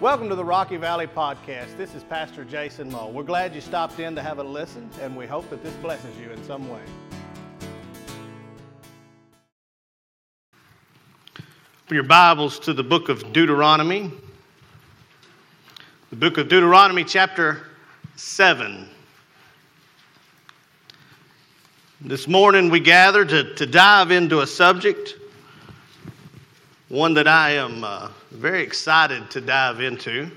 Welcome to the Rocky Valley Podcast. This is Pastor Jason Moe. We're glad you stopped in to have a listen, and we hope that this blesses you in some way. Open your Bibles to the book of Deuteronomy. The book of Deuteronomy, chapter 7. This morning we gather to, to dive into a subject, one that I am uh, very excited to dive into.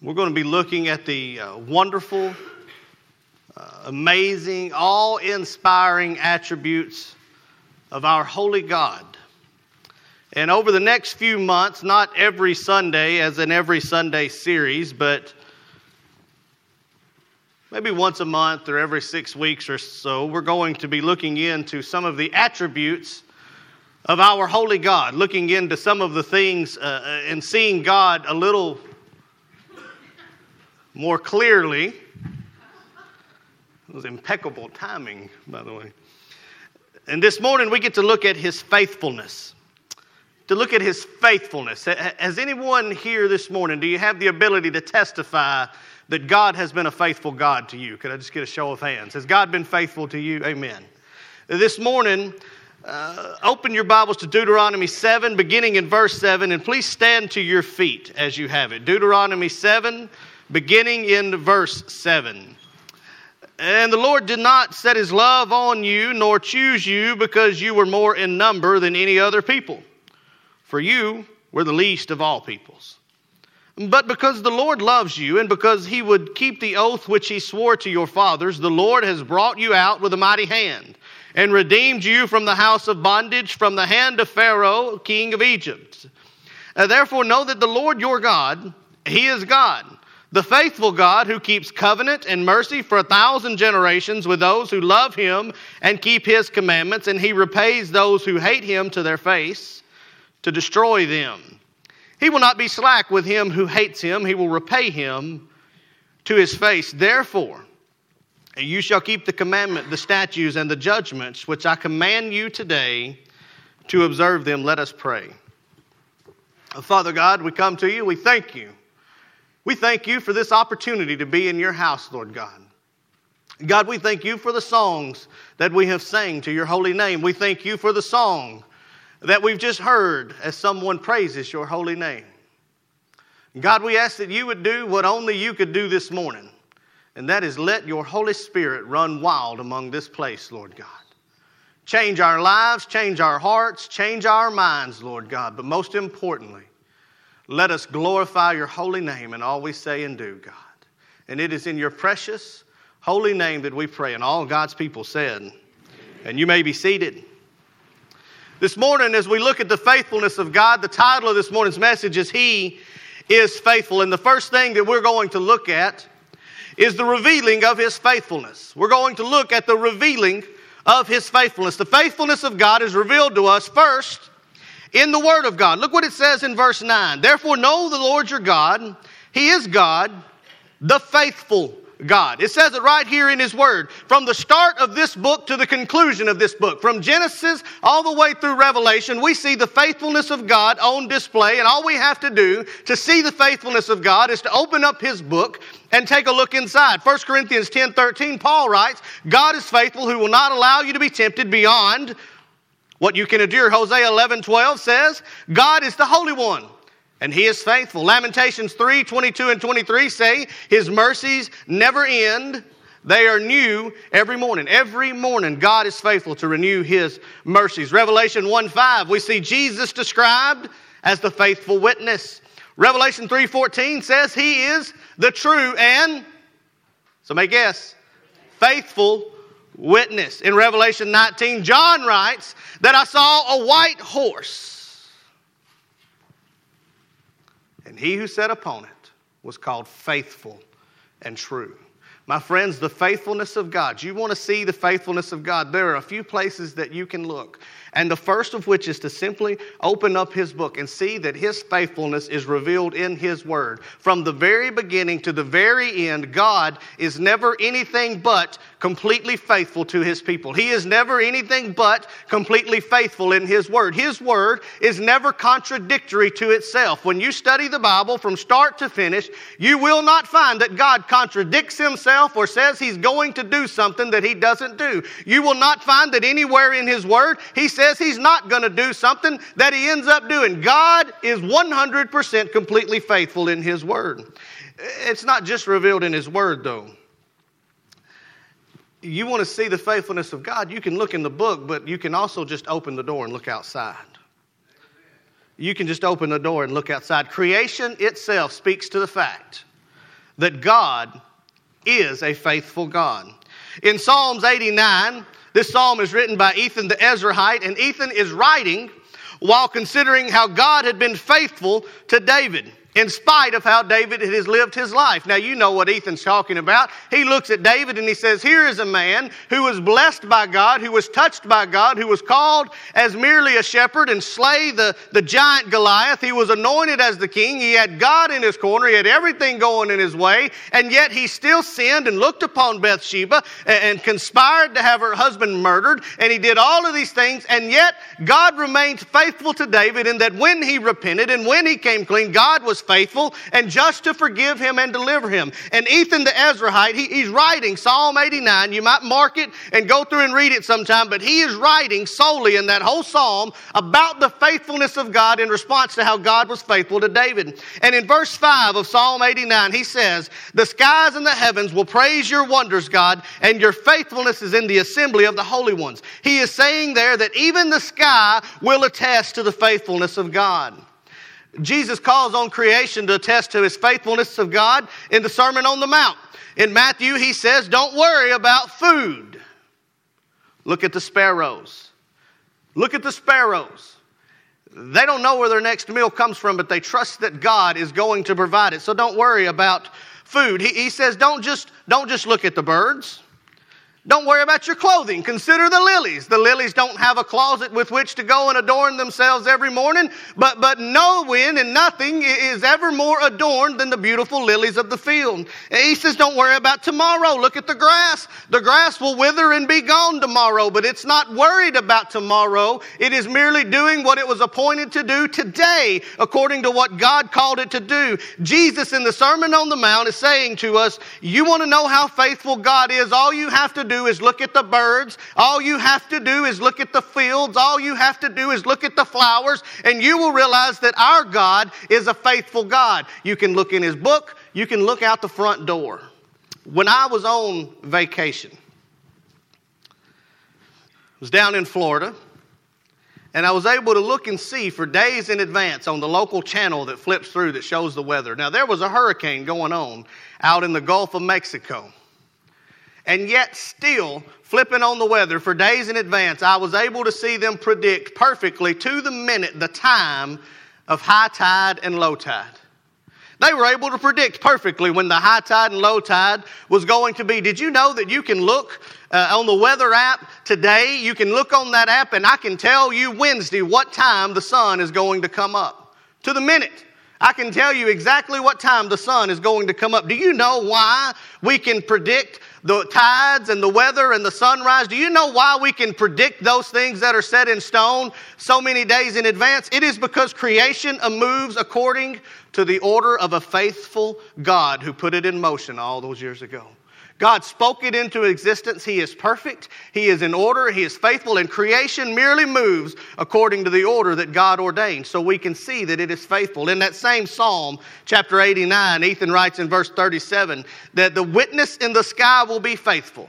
We're going to be looking at the uh, wonderful, uh, amazing, all inspiring attributes of our holy God. And over the next few months, not every Sunday as in every Sunday series, but maybe once a month or every six weeks or so, we're going to be looking into some of the attributes of our holy God, looking into some of the things uh, uh and seeing God a little more clearly. It was impeccable timing, by the way. And this morning we get to look at his faithfulness to look at his faithfulness. Has anyone here this morning, do you have the ability to testify that God has been a faithful God to you? Could I just get a show of hands? Has God been faithful to you? Amen. This morning, uh, open your Bibles to Deuteronomy 7, beginning in verse 7, and please stand to your feet as you have it. Deuteronomy 7, beginning in verse 7. And the Lord did not set his love on you, nor choose you, because you were more in number than any other people for you were the least of all peoples. But because the Lord loves you, and because he would keep the oath which he swore to your fathers, the Lord has brought you out with a mighty hand, and redeemed you from the house of bondage, from the hand of Pharaoh, king of Egypt. Uh, therefore, know that the Lord your God, he is God, the faithful God who keeps covenant and mercy for a thousand generations with those who love him and keep his commandments, and he repays those who hate him to their face to destroy them. He will not be slack with him who hates him, he will repay him to his face. Therefore, you shall keep the commandment, the statutes, and the judgments which I command you today to observe them. Let us pray. Father God, we come to you. We thank you. We thank you for this opportunity to be in your house, Lord God. God, we thank you for the songs that we have sang to your holy name. We thank you for the song that we've just heard as someone praises your holy name. God, we ask that you would do what only you could do this morning, and that is let your Holy Spirit run wild among this place, Lord God. Change our lives, change our hearts, change our minds, Lord God, but most importantly, let us glorify your holy name in all we say and do, God. And it is in your precious, holy name that we pray. And all God's people said, and you may be seated. This morning, as we look at the faithfulness of God, the title of this morning's message is He is Faithful. And the first thing that we're going to look at is the revealing of His faithfulness. We're going to look at the revealing of His faithfulness. The faithfulness of God is revealed to us first in the Word of God. Look what it says in verse 9. Therefore, know the Lord your God. He is God, the faithful God. It says it right here in His Word. From the start of this book to the conclusion of this book, from Genesis all the way through Revelation, we see the faithfulness of God on display. And all we have to do to see the faithfulness of God is to open up His book and take a look inside. 1 Corinthians 10 13, Paul writes, God is faithful who will not allow you to be tempted beyond what you can endure. Hosea 11 12 says, God is the Holy One and he is faithful. Lamentations 3 22 and 23 say, His mercies never end. They are new every morning. Every morning, God is faithful to renew His mercies. Revelation 1 5, we see Jesus described as the faithful witness. Revelation 3:14 says he is the true and so may guess faithful witness. In Revelation 19 John writes that I saw a white horse and he who sat upon it was called faithful and true. My friends, the faithfulness of God. You want to see the faithfulness of God? There are a few places that you can look. And the first of which is to simply open up his book and see that his faithfulness is revealed in his word. From the very beginning to the very end, God is never anything but completely faithful to his people. He is never anything but completely faithful in his word. His word is never contradictory to itself. When you study the Bible from start to finish, you will not find that God contradicts himself or says he's going to do something that he doesn't do. You will not find that anywhere in his word he says he's not going to do something that he ends up doing. God is 100% completely faithful in his word. It's not just revealed in his word, though. You want to see the faithfulness of God, you can look in the book, but you can also just open the door and look outside. You can just open the door and look outside. Creation itself speaks to the fact that God is a faithful God. In Psalms 89, this psalm is written by Ethan the Ezrahite, and Ethan is writing while considering how God had been faithful to David in spite of how David has lived his life. Now, you know what Ethan's talking about. He looks at David and he says, Here is a man who was blessed by God, who was touched by God, who was called as merely a shepherd and slay the, the giant Goliath. He was anointed as the king. He had God in his corner. He had everything going in his way. And yet he still sinned and looked upon Bathsheba and, and conspired to have her husband murdered. And he did all of these things. And yet God remained faithful to David in that when he repented and when he came clean, God was faithful and just to forgive him and deliver him. And Ethan the Ezrahite, he, he's writing Psalm 89. You might mark it and go through and read it sometime, but he is writing solely in that whole psalm about the faithfulness of God in response to how God was faithful to David. And in verse 5 of Psalm 89, he says, The skies and the heavens will praise your wonders, God, and your faithfulness is in the assembly of the holy ones. He is saying there that even the sky will attest to the faithfulness of God. Jesus calls on creation to attest to his faithfulness of God in the Sermon on the Mount. In Matthew, he says, Don't worry about food. Look at the sparrows. Look at the sparrows. They don't know where their next meal comes from, but they trust that God is going to provide it. So don't worry about food. He, he says, don't just, don't just look at the birds. Don't worry about your clothing. Consider the lilies. The lilies don't have a closet with which to go and adorn themselves every morning, but, but no wind and nothing is ever more adorned than the beautiful lilies of the field. He says, Don't worry about tomorrow. Look at the grass. The grass will wither and be gone tomorrow, but it's not worried about tomorrow. It is merely doing what it was appointed to do today, according to what God called it to do. Jesus in the Sermon on the Mount is saying to us, You want to know how faithful God is? All you have to do do is look at the birds. All you have to do is look at the fields. All you have to do is look at the flowers, and you will realize that our God is a faithful God. You can look in His book, you can look out the front door. When I was on vacation, I was down in Florida, and I was able to look and see for days in advance on the local channel that flips through that shows the weather. Now, there was a hurricane going on out in the Gulf of Mexico. And yet, still, flipping on the weather for days in advance, I was able to see them predict perfectly to the minute the time of high tide and low tide. They were able to predict perfectly when the high tide and low tide was going to be. Did you know that you can look uh, on the weather app today? You can look on that app, and I can tell you Wednesday what time the sun is going to come up to the minute. I can tell you exactly what time the sun is going to come up. Do you know why we can predict the tides and the weather and the sunrise. Do you know why we can predict those things that are set in stone so many days in advance? It is because creation moves according to the order of a faithful God who put it in motion all those years ago. God spoke it into existence. He is perfect. He is in order. He is faithful. And creation merely moves according to the order that God ordained. So we can see that it is faithful. In that same Psalm, chapter 89, Ethan writes in verse 37 that the witness in the sky will be faithful.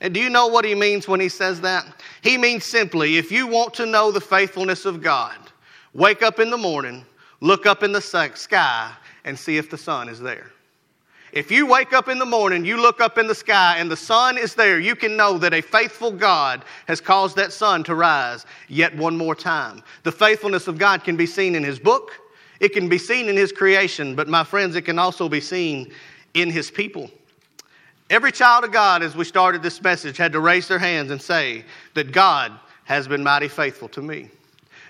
And do you know what he means when he says that? He means simply if you want to know the faithfulness of God, wake up in the morning, look up in the sky, and see if the sun is there. If you wake up in the morning, you look up in the sky, and the sun is there, you can know that a faithful God has caused that sun to rise yet one more time. The faithfulness of God can be seen in His book, it can be seen in His creation, but my friends, it can also be seen in His people. Every child of God, as we started this message, had to raise their hands and say that God has been mighty faithful to me.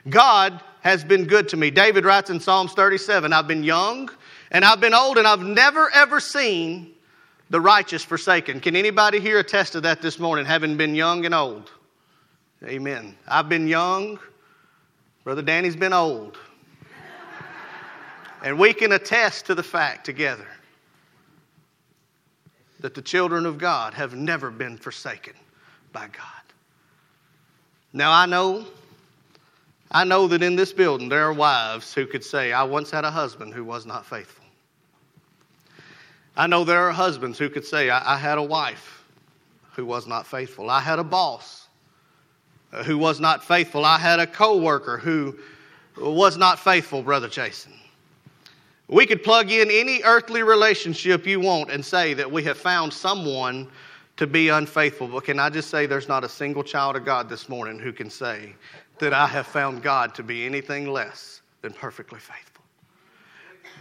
God has been good to me. David writes in Psalms 37 I've been young and I've been old, and I've never ever seen the righteous forsaken. Can anybody here attest to that this morning, having been young and old? Amen. I've been young, Brother Danny's been old. and we can attest to the fact together that the children of God have never been forsaken by God. Now I know I know that in this building there are wives who could say, I once had a husband who was not faithful. I know there are husbands who could say, I, I had a wife who was not faithful. I had a boss who was not faithful. I had a coworker who was not faithful, Brother Jason. We could plug in any earthly relationship you want and say that we have found someone to be unfaithful. But can I just say there's not a single child of God this morning who can say that I have found God to be anything less than perfectly faithful?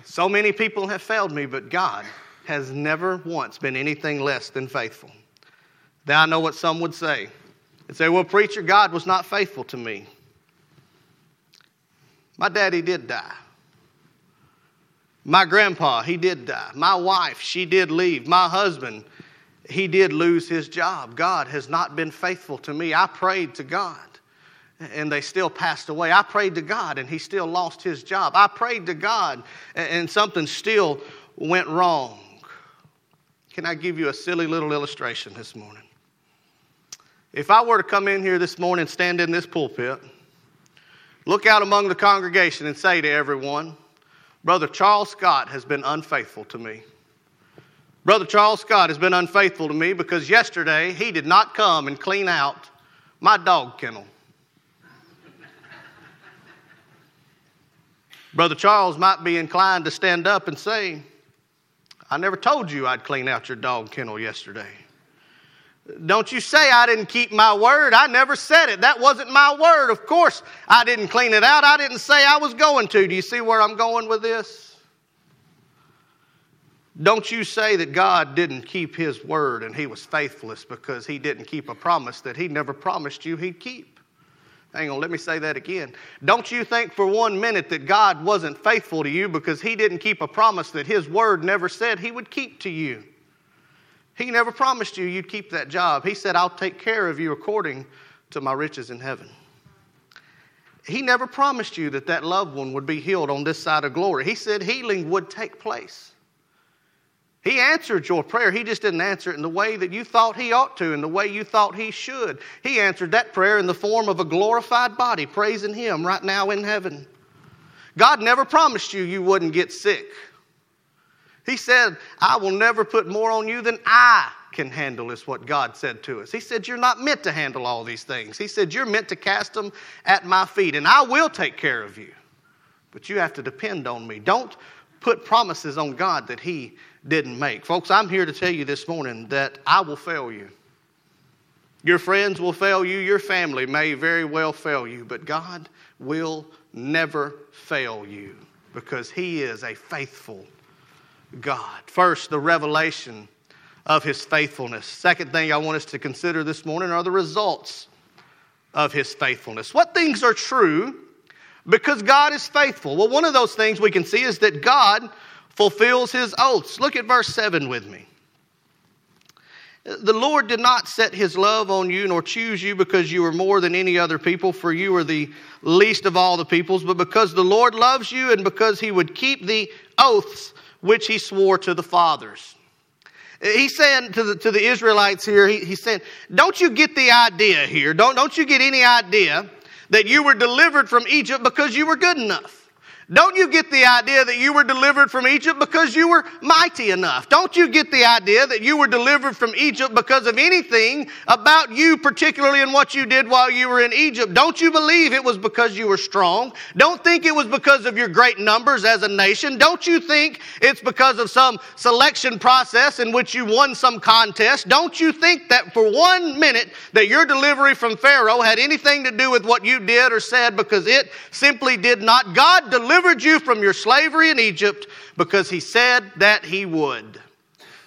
So many people have failed me, but God has never once been anything less than faithful. Now I know what some would say and say, well, preacher, God was not faithful to me. My daddy did die. My grandpa, he did die. My wife, she did leave. My husband, he did lose his job. God has not been faithful to me. I prayed to God and they still passed away. I prayed to God and he still lost his job. I prayed to God and something still went wrong. Can I give you a silly little illustration this morning? If I were to come in here this morning, stand in this pulpit, look out among the congregation and say to everyone, Brother Charles Scott has been unfaithful to me. Brother Charles Scott has been unfaithful to me because yesterday he did not come and clean out my dog kennel. Brother Charles might be inclined to stand up and say, I never told you I'd clean out your dog kennel yesterday. Don't you say I didn't keep my word. I never said it. That wasn't my word. Of course, I didn't clean it out. I didn't say I was going to. Do you see where I'm going with this? Don't you say that God didn't keep his word and he was faithless because he didn't keep a promise that he never promised you he'd keep. Hang on, let me say that again. Don't you think for one minute that God wasn't faithful to you because he didn't keep a promise that his word never said he would keep to you. He never promised you you'd keep that job. He said, I'll take care of you according to my riches in heaven. He never promised you that that loved one would be healed on this side of glory. He said healing would take place. He answered your prayer. He just didn't answer it in the way that you thought He ought to, in the way you thought He should. He answered that prayer in the form of a glorified body, praising Him right now in heaven. God never promised you you wouldn't get sick. He said, I will never put more on you than I can handle, is what God said to us. He said, You're not meant to handle all these things. He said, You're meant to cast them at my feet, and I will take care of you. But you have to depend on me. Don't put promises on God that He didn't make. Folks, I'm here to tell you this morning that I will fail you. Your friends will fail you, your family may very well fail you, but God will never fail you because He is a faithful God. First, the revelation of his faithfulness. Second thing I want us to consider this morning are the results of his faithfulness. What things are true because God is faithful? Well, one of those things we can see is that God fulfills his oaths. Look at verse 7 with me. The Lord did not set his love on you nor choose you because you were more than any other people, for you are the least of all the peoples, but because the Lord loves you and because he would keep the oaths which he swore to the fathers. He's saying to the, to the Israelites here, he, he's saying, don't you get the idea here, don't, don't you get any idea that you were delivered from Egypt because you were good enough. Don't you get the idea that you were delivered from Egypt because you were mighty enough? Don't you get the idea that you were delivered from Egypt because of anything about you, particularly in what you did while you were in Egypt? Don't you believe it was because you were strong? Don't think it was because of your great numbers as a nation. Don't you think it's because of some selection process in which you won some contest? Don't you think that for one minute that your delivery from Pharaoh had anything to do with what you did or said because it simply did not? God delivered delivered you from your slavery in Egypt because he said that he would.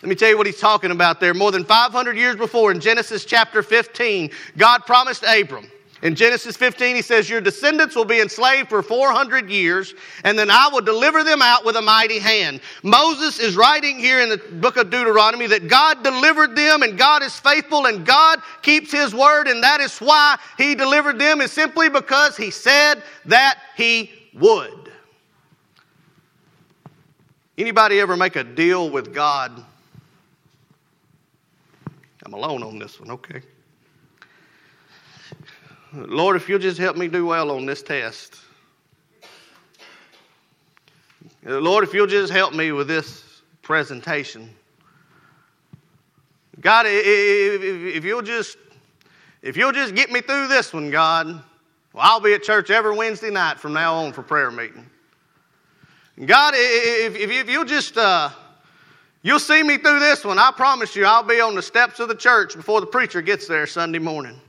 Let me tell you what he's talking about there. More than 500 years before, in Genesis chapter 15, God promised Abram. In Genesis 15, he says, Your descendants will be enslaved for 400 years, and then I will deliver them out with a mighty hand. Moses is writing here in the book of Deuteronomy that God delivered them, and God is faithful, and God keeps his word, and that is why he delivered them, is simply because he said that he would. Anybody ever make a deal with God I'm alone on this one, okay. Lord, if you'll just help me do well on this test. Lord, if you'll just help me with this presentation. God, if you'll just if you'll just get me through this one, God, well, I'll be at church every Wednesday night from now on for prayer meeting. God, if, if you'll just uh, You'll see me through this one. I promise you, I'll be on the steps of the church before the preacher gets there Sunday morning.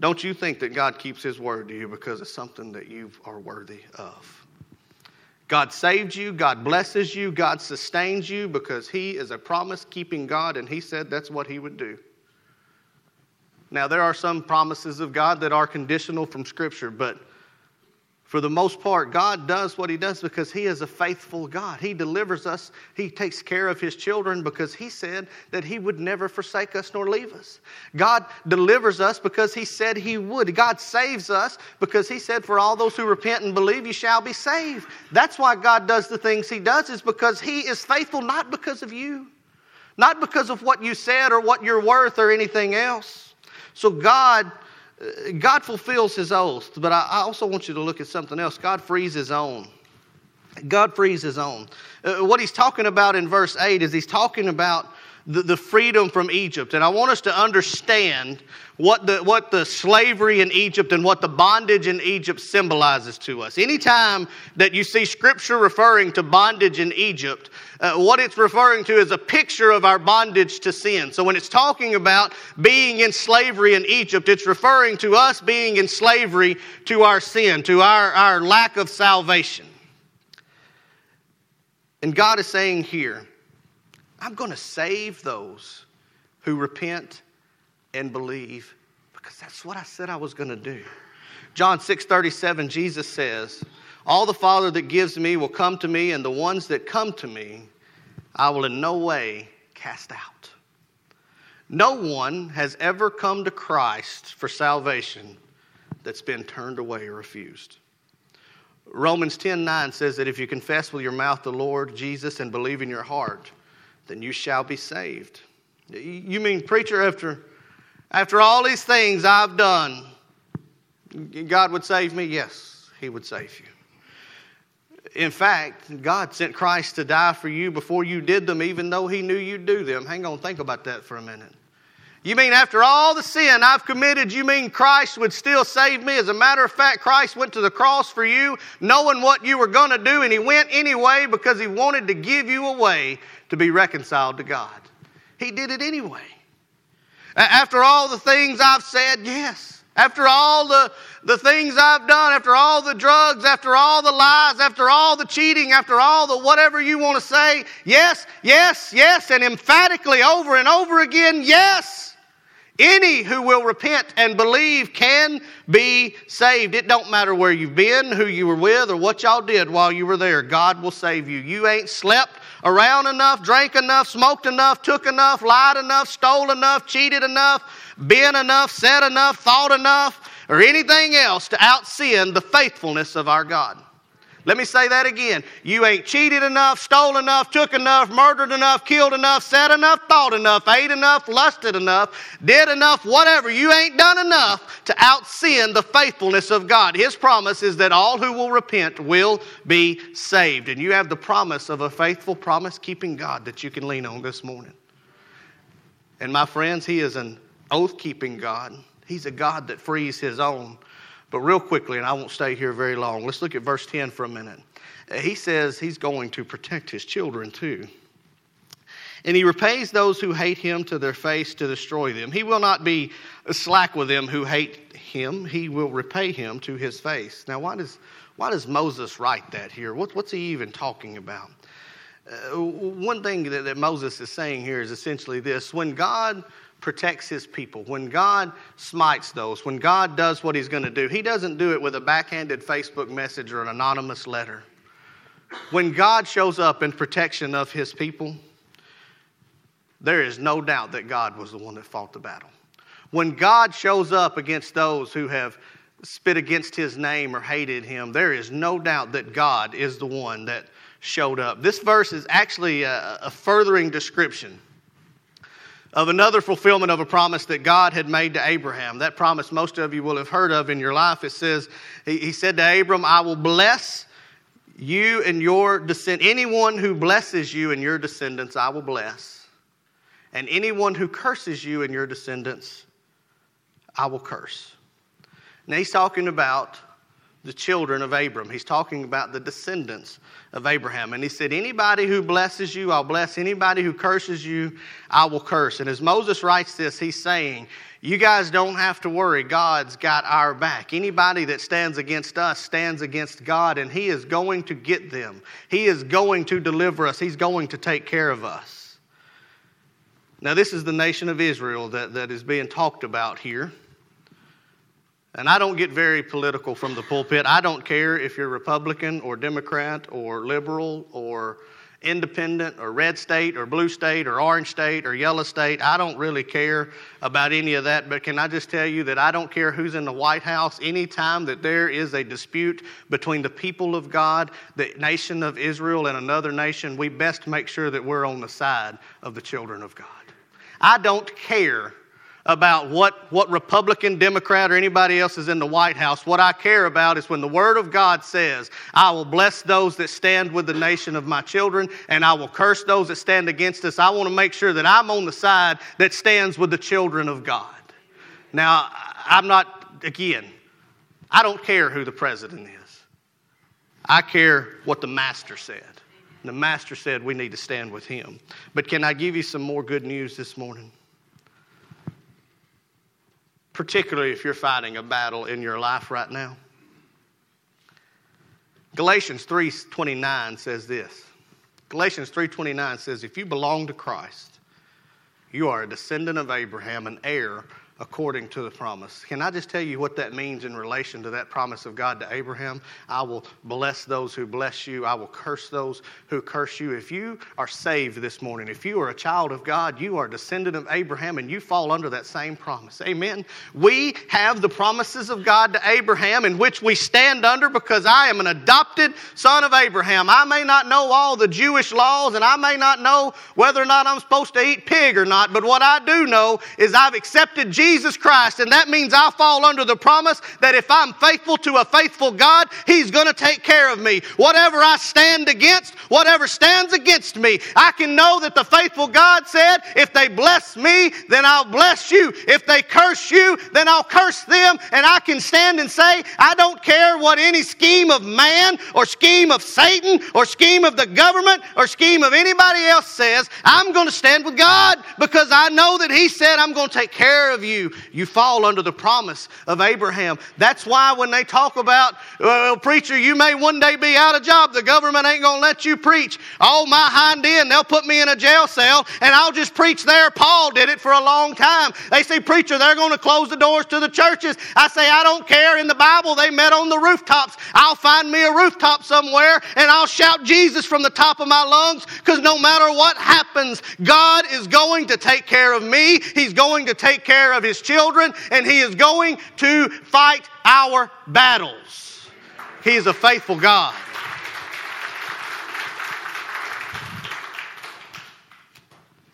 Don't you think that God keeps His word to you because it's something that you are worthy of? God saved you, God blesses you, God sustains you because He is a promise keeping God, and He said that's what He would do. Now, there are some promises of God that are conditional from Scripture, but for the most part, God does what He does because He is a faithful God. He delivers us, He takes care of His children because He said that He would never forsake us nor leave us. God delivers us because He said He would. God saves us because He said, For all those who repent and believe, you shall be saved. That's why God does the things He does, is because He is faithful, not because of you, not because of what you said or what you're worth or anything else. So God God fulfills his oath, but I also want you to look at something else. God frees his own. God frees his own. Uh, what he's talking about in verse 8 is he's talking about the, the freedom from Egypt. And I want us to understand what the, what the slavery in Egypt and what the bondage in Egypt symbolizes to us. Anytime that you see scripture referring to bondage in Egypt, uh, what it's referring to is a picture of our bondage to sin. So when it's talking about being in slavery in Egypt, it's referring to us being in slavery to our sin, to our, our lack of salvation. And God is saying here, I'm going to save those who repent and believe because that's what I said I was going to do. John 6:37 Jesus says, "All the Father that gives me will come to me and the ones that come to me I will in no way cast out." No one has ever come to Christ for salvation that's been turned away or refused. Romans 10:9 says that if you confess with your mouth the Lord Jesus and believe in your heart then you shall be saved. You mean, preacher, after, after all these things I've done, God would save me? Yes, He would save you. In fact, God sent Christ to die for you before you did them, even though He knew you'd do them. Hang on, think about that for a minute. You mean after all the sin I've committed, you mean Christ would still save me? As a matter of fact, Christ went to the cross for you, knowing what you were going to do, and He went anyway because He wanted to give you a way to be reconciled to God. He did it anyway. After all the things I've said, yes. After all the, the things I've done, after all the drugs, after all the lies, after all the cheating, after all the whatever you want to say, yes, yes, yes, and emphatically over and over again, yes. Any who will repent and believe can be saved. It don't matter where you've been, who you were with, or what y'all did while you were there. God will save you. You ain't slept around enough, drank enough, smoked enough, took enough, lied enough, stole enough, cheated enough, been enough, said enough, thought enough, or anything else to out sin the faithfulness of our God. Let me say that again. You ain't cheated enough, stole enough, took enough, murdered enough, killed enough, said enough, thought enough, ate enough, lusted enough, did enough, whatever. You ain't done enough to out sin the faithfulness of God. His promise is that all who will repent will be saved. And you have the promise of a faithful, promise keeping God that you can lean on this morning. And my friends, He is an oath keeping God. He's a God that frees His own. But real quickly, and I won't stay here very long, let's look at verse 10 for a minute. Uh, he says he's going to protect his children too. And he repays those who hate him to their face to destroy them. He will not be slack with them who hate him. He will repay him to his face. Now, why does, why does Moses write that here? What, what's he even talking about? Uh, one thing that, that Moses is saying here is essentially this when God protects his people, when God smites those, when God does what he's going to do, he doesn't do it with a backhanded Facebook message or an anonymous letter. When God shows up in protection of his people, there is no doubt that God was the one that fought the battle. When God shows up against those who have spit against his name or hated him, there is no doubt that God is the one that showed up. This verse is actually a, a furthering description of another fulfillment of a promise that God had made to Abraham. That promise most of you will have heard of in your life. It says, He, he said to Abram, I will bless you and your descent. Anyone who blesses you and your descendants, I will bless. And anyone who curses you and your descendants, I will curse. Now he's talking about the children of Abram. He's talking about the descendants of Abraham. And he said, Anybody who blesses you, I'll bless. Anybody who curses you, I will curse. And as Moses writes this, he's saying, You guys don't have to worry. God's got our back. Anybody that stands against us stands against God, and He is going to get them. He is going to deliver us. He's going to take care of us. Now, this is the nation of Israel that, that is being talked about here. And I don't get very political from the pulpit. I don't care if you're Republican or Democrat or liberal or independent or red state or blue state or orange state or yellow state. I don't really care about any of that. But can I just tell you that I don't care who's in the White House anytime that there is a dispute between the people of God, the nation of Israel, and another nation, we best make sure that we're on the side of the children of God. I don't care about what, what Republican, Democrat, or anybody else is in the White House. What I care about is when the Word of God says, I will bless those that stand with the nation of my children, and I will curse those that stand against us. I want to make sure that I'm on the side that stands with the children of God. Now, I'm not, again, I don't care who the president is. I care what the master said. The master said we need to stand with him. But can I give you some more good news this morning? Particularly if you're fighting a battle in your life right now. Galatians 3:29 says this. Galatians 3:29 says if you belong to Christ, you are a descendant of Abraham, an heir according to the promise. Can I just tell you what that means in relation to that promise of God to Abraham? I will bless those who bless you, I will curse those who curse you. If you are saved this morning, if you are a child of God, you are a descendant of Abraham and you fall under that same promise. Amen. We have the promises of God to Abraham in which we stand under because I am an adopted son of Abraham. I may not know all the Jewish laws and I may not know whether or not I'm supposed to eat pig or not, but what I do know is I've accepted Jesus Jesus Christ. And that means I fall under the promise that if I'm faithful to a faithful God, He's going to take care of me. Whatever I stand against, whatever stands against me, I can know that the faithful God said, if they bless me, then I'll bless you. If they curse you, then I'll curse them. And I can stand and say, I don't care what any scheme of man or scheme of Satan or scheme of the government or scheme of anybody else says, I'm going to stand with God because I know that He said, I'm going to take care of you you, you fall under the promise of Abraham. That's why when they talk about, well, preacher, you may one day be out of job. The government ain't going to let you preach. Oh, my hind end, they'll put me in a jail cell and I'll just preach there. Paul did it for a long time. They say, preacher, they're going to close the doors to the churches. I say, I don't care. In the Bible, they met on the rooftops. I'll find me a rooftop somewhere and I'll shout Jesus from the top of my lungs because no matter what happens, God is going to take care of me. He's going to take care of his children, and he is going to fight our battles. He is a faithful God.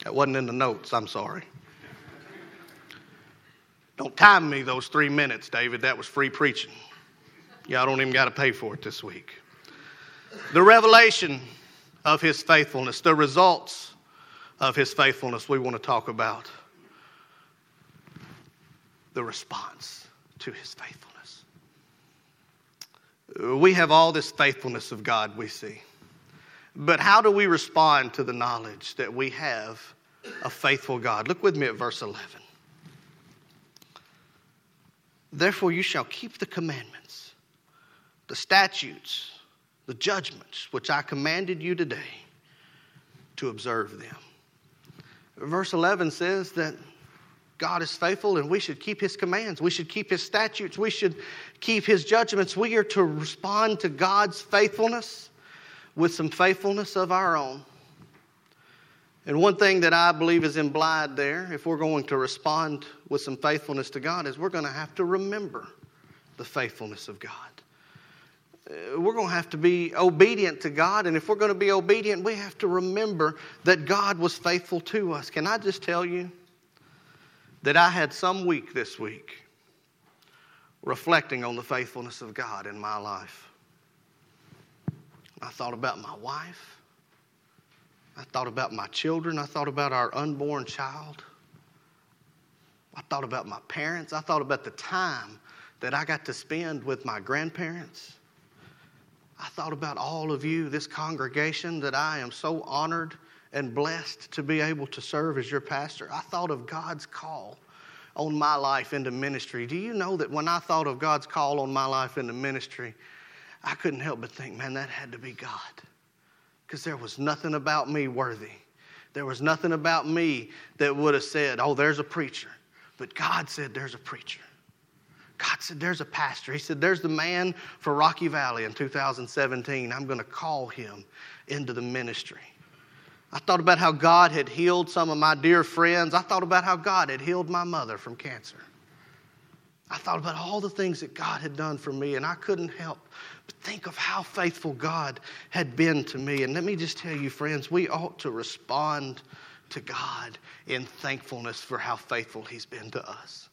That wasn't in the notes, I'm sorry. Don't time me those three minutes, David. That was free preaching. Y'all don't even got to pay for it this week. The revelation of his faithfulness, the results of his faithfulness, we want to talk about the response to his faithfulness. We have all this faithfulness of God we see. But how do we respond to the knowledge that we have a faithful God? Look with me at verse 11. Therefore, you shall keep the commandments, the statutes, the judgments which I commanded you today to observe them. Verse 11 says that God is faithful and we should keep his commands. We should keep his statutes. We should keep his judgments. We are to respond to God's faithfulness with some faithfulness of our own. And one thing that I believe is implied there, if we're going to respond with some faithfulness to God, is we're going to have to remember the faithfulness of God. Uh, we're going to have to be obedient to God, and if we're going to be obedient, we have to remember that God was faithful to us. Can I just tell you that I had some week this week reflecting on the faithfulness of God in my life? I thought about my wife. I thought about my children. I thought about our unborn child. I thought about my parents. I thought about the time that I got to spend with my grandparents. I thought about all of you, this congregation, that I am so honored and blessed to be able to serve as your pastor. I thought of God's call on my life into ministry. Do you know that when I thought of God's call on my life into ministry, I couldn't help but think, man, that had to be God because there was nothing about me worthy. There was nothing about me that would have said, oh, there's a preacher. But God said, there's a preacher. God said, there's a pastor. He said, there's the man for Rocky Valley in 2017. I'm going to call him into the ministry. I thought about how God had healed some of my dear friends. I thought about how God had healed my mother from cancer. I thought about all the things that God had done for me, and I couldn't help but think of how faithful God had been to me. And let me just tell you, friends, we ought to respond to God in thankfulness for how faithful He's been to us.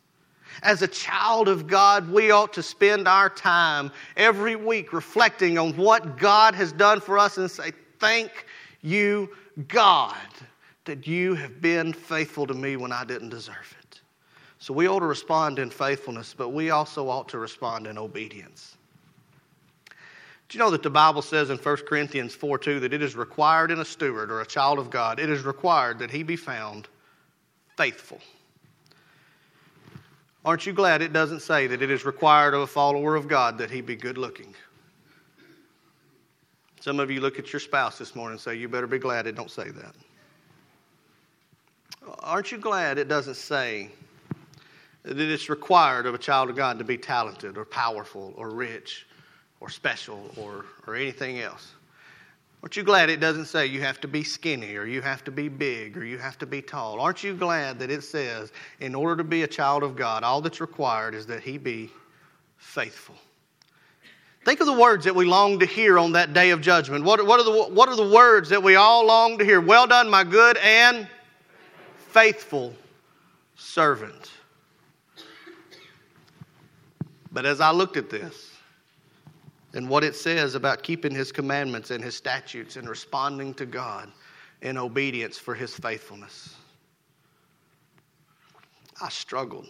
As a child of God, we ought to spend our time every week reflecting on what God has done for us and say, Thank you, God, that you have been faithful to me when I didn't deserve it. So we ought to respond in faithfulness, but we also ought to respond in obedience. Do you know that the Bible says in 1 Corinthians 4 2 that it is required in a steward or a child of God, it is required that he be found faithful. Aren't you glad it doesn't say that it is required of a follower of God that he be good looking? Some of you look at your spouse this morning and say, You better be glad it don't say that. Aren't you glad it doesn't say that it's required of a child of God to be talented or powerful or rich or special or, or anything else. Aren't you glad it doesn't say you have to be skinny or you have to be big or you have to be tall? Aren't you glad that it says in order to be a child of God, all that's required is that he be faithful? Think of the words that we long to hear on that day of judgment. What, what, are the, what are the words that we all long to hear? Well done, my good and faithful servant. But as I looked at this and what it says about keeping his commandments and his statutes and responding to God in obedience for his faithfulness, I struggled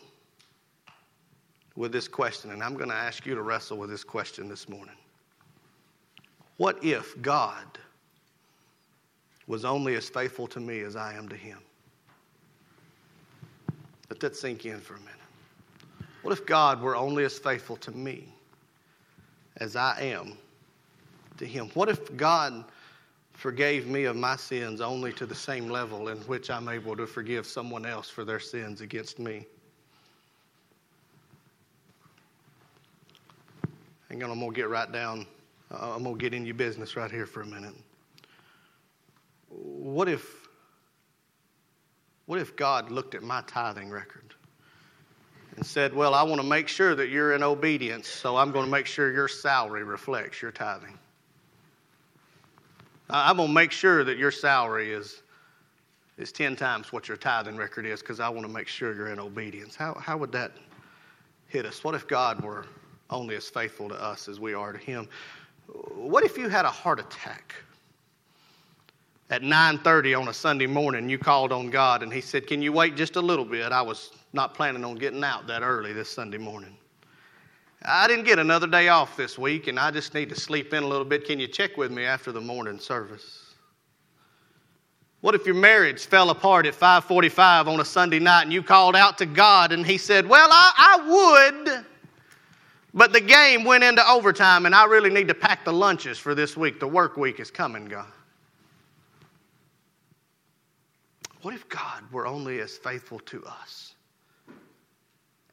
with this question, and I'm going to ask you to wrestle with this question this morning. What if God was only as faithful to me as I am to him? Let that sink in for a minute. What if God were only as faithful to me as I am to Him? What if God forgave me of my sins only to the same level in which I'm able to forgive someone else for their sins against me? Hang on, I'm going to get right down. Uh, I'm going to get in your business right here for a minute. What if, what if God looked at my tithing record and said, Well, I want to make sure that you're in obedience, so I'm going to make sure your salary reflects your tithing. I'm going to make sure that your salary is, is 10 times what your tithing record is because I want to make sure you're in obedience. How, how would that hit us? What if God were only as faithful to us as we are to Him? What if you had a heart attack? At 9:30 on a Sunday morning, you called on God and He said, "Can you wait just a little bit? I was not planning on getting out that early this Sunday morning. I didn't get another day off this week and I just need to sleep in a little bit. Can you check with me after the morning service? What if your marriage fell apart at 5:45 on a Sunday night and you called out to God and he said, "Well, I, I would, but the game went into overtime and I really need to pack the lunches for this week. The work week is coming, God." What if God were only as faithful to us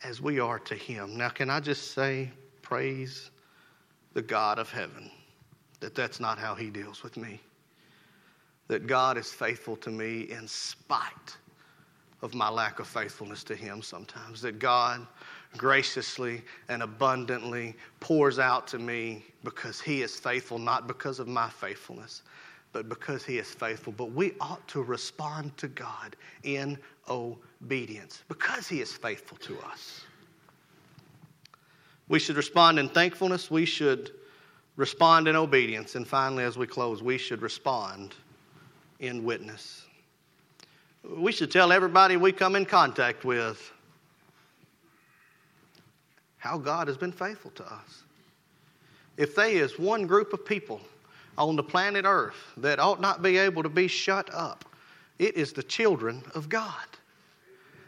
as we are to him? Now, can I just say praise the God of heaven that that's not how he deals with me that God is faithful to me in spite of my lack of faithfulness to Him sometimes. That God graciously and abundantly pours out to me because He is faithful, not because of my faithfulness, but because He is faithful. But we ought to respond to God in obedience because He is faithful to us. We should respond in thankfulness. We should respond in obedience. And finally, as we close, we should respond in witness. We should tell everybody we come in contact with how God has been faithful to us. If there is one group of people on the planet Earth that ought not be able to be shut up, it is the children of God.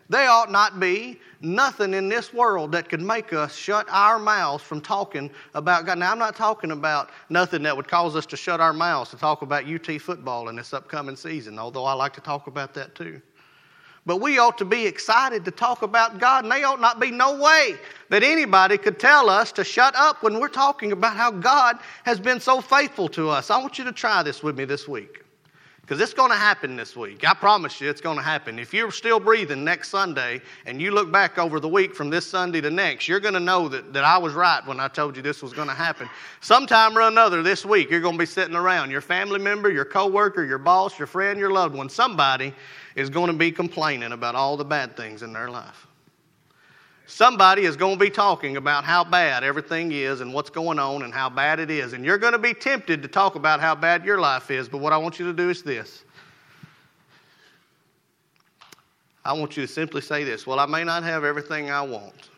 They ought not be nothing in this world that could make us shut our mouths from talking about God. Now, I'm not talking about nothing that would cause us to shut our mouths to talk about UT football in this upcoming season, although I like to talk about that too. But we ought to be excited to talk about God, and there ought not be no way that anybody could tell us to shut up when we're talking about how God has been so faithful to us. I want you to try this with me this week. Because it's going to happen this week. I promise you it's going to happen. If you're still breathing next Sunday and you look back over the week from this Sunday to next, you're going to know that, that I was right when I told you this was going to happen. Sometime or another this week, you're going to be sitting around. Your family member, your coworker, your boss, your friend, your loved one, somebody is going to be complaining about all the bad things in their life. Somebody is going to be talking about how bad everything is and what's going on and how bad it is. And you're going to be tempted to talk about how bad your life is, but what I want you to do is this. I want you to simply say this Well, I may not have everything I want,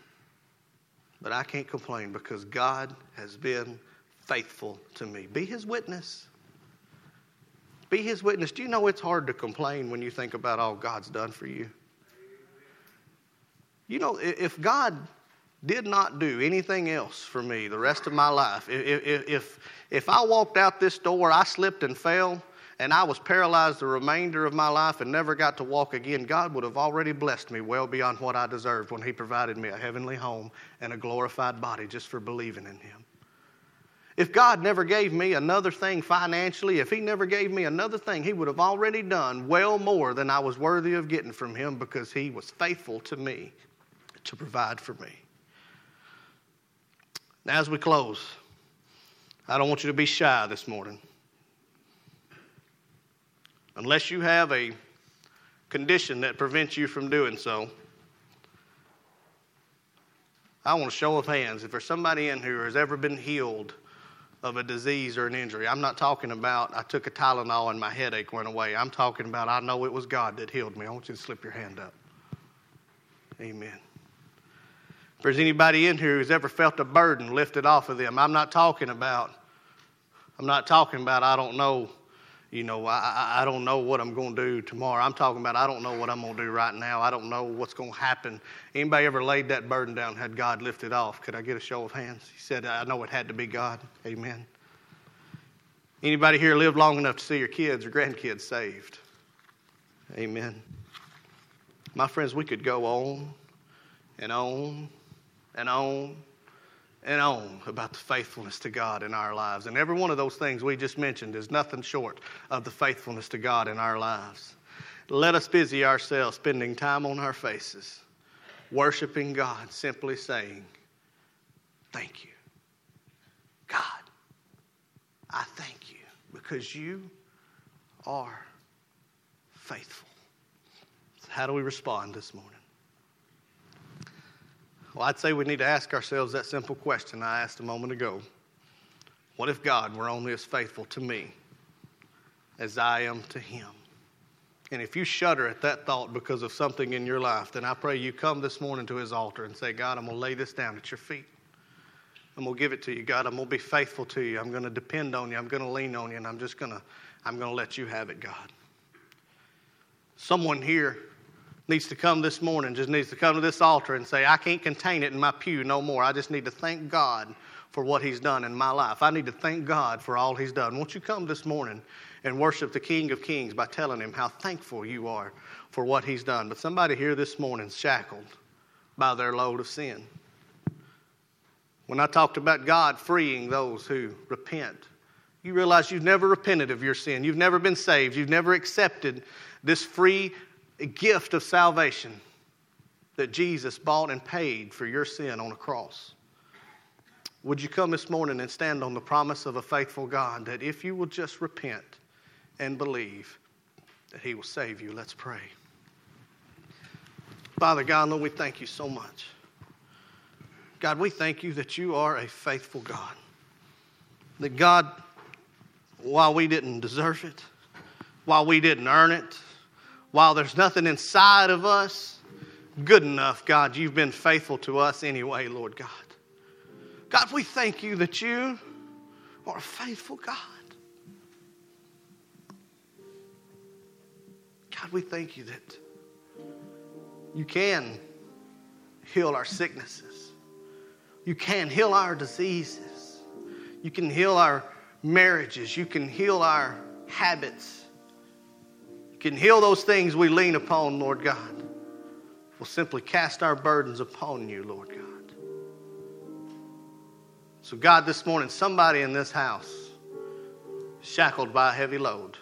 but I can't complain because God has been faithful to me. Be his witness. Be his witness. Do you know it's hard to complain when you think about all God's done for you? You know, if God did not do anything else for me the rest of my life, if, if, if I walked out this door, I slipped and fell, and I was paralyzed the remainder of my life and never got to walk again, God would have already blessed me well beyond what I deserved when He provided me a heavenly home and a glorified body just for believing in Him. If God never gave me another thing financially, if He never gave me another thing, He would have already done well more than I was worthy of getting from Him because He was faithful to me to provide for me. Now, as we close, I don't want you to be shy this morning. Unless you have a condition that prevents you from doing so, I want a show of hands. If there's somebody in here who has ever been healed of a disease or an injury, I'm not talking about I took a Tylenol and my headache went away. I'm talking about I know it was God that healed me. I want you to slip your hand up. Amen. If there's anybody in here who's ever felt a burden lifted off of them, I'm not talking about, I'm not talking about, I don't know, you know, I, I don't know what I'm going to do tomorrow. I'm talking about, I don't know what I'm going to do right now. I don't know what's going to happen. Anybody ever laid that burden down, had God lift it off? Could I get a show of hands? He said, I know it had to be God. Amen. Anybody here lived long enough to see your kids or grandkids saved? Amen. My friends, we could go on and on and on and on about the faithfulness to God in our lives. And every one of those things we just mentioned is nothing short of the faithfulness to God in our lives. Let us busy ourselves spending time on our faces, worshiping God, simply saying, Thank you. God, I thank you because you are faithful. So how do we respond this morning? Well, I'd say we need to ask ourselves that simple question I asked a moment ago What if God were only as faithful to me as I am to Him? And if you shudder at that thought because of something in your life, then I pray you come this morning to His altar and say, God, I'm going to lay this down at your feet. I'm going to give it to you, God. I'm going to be faithful to you. I'm going to depend on you. I'm going to lean on you, and I'm just going to, I'm going to let you have it, God. Someone here needs to come this morning, just needs to come to this altar and say, I can't contain it in my pew no more. I just need to thank God for what He's done in my life. I need to thank God for all He's done. Won't you come this morning and worship the King of Kings by telling Him how thankful you are for what He's done? But somebody here this morning shackled by their load of sin. When I talked about God freeing those who repent, you realize you've never repented of your sin. You've never been saved. You've never accepted this free gift of salvation that Jesus bought and paid for your sin on a cross. Would you come this morning and stand on the promise of a faithful God that if you will just repent and believe, that He will save you? Let's pray. Father God, Lord, we thank you so much. God, we thank you that you are a faithful God. That God, while we didn't deserve it, while we didn't earn it, while there's nothing inside of us good enough, God, you've been faithful to us anyway, Lord God. God, we thank you that you are a faithful God. God, we thank you that you can heal our sicknesses. You can heal our diseases. You can heal our marriages. You can heal our habits. Can heal those things we lean upon, Lord God. We'll simply cast our burdens upon you, Lord God. So, God, this morning, somebody in this house shackled by a heavy load.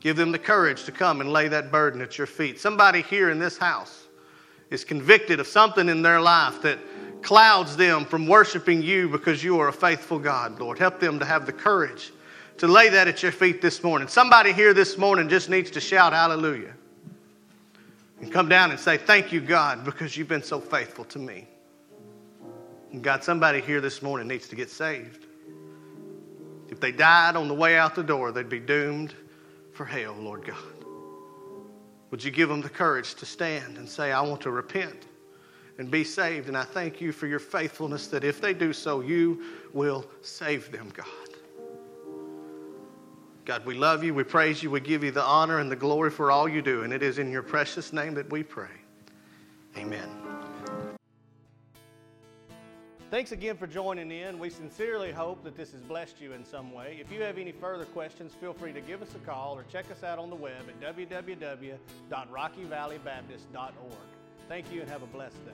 Give them the courage to come and lay that burden at your feet. Somebody here in this house is convicted of something in their life that clouds them from worshiping you because you are a faithful God, Lord. Help them to have the courage to lay that at your feet this morning. Somebody here this morning just needs to shout hallelujah and come down and say, Thank you, God, because you've been so faithful to me. And God, somebody here this morning needs to get saved. If they died on the way out the door, they'd be doomed for hell, Lord God. Would you give them the courage to stand and say, I want to repent and be saved? And I thank you for your faithfulness that if they do so, you will save them, God. God, we love you, we praise you, we give you the honor and the glory for all you do. And it is in your precious name that we pray. Amen. Thanks again for joining in. We sincerely hope that this has blessed you in some way. If you have any further questions, feel free to give us a call or check us out on the web at www.rockyvalleybaptist.org. Thank you and have a blessed day.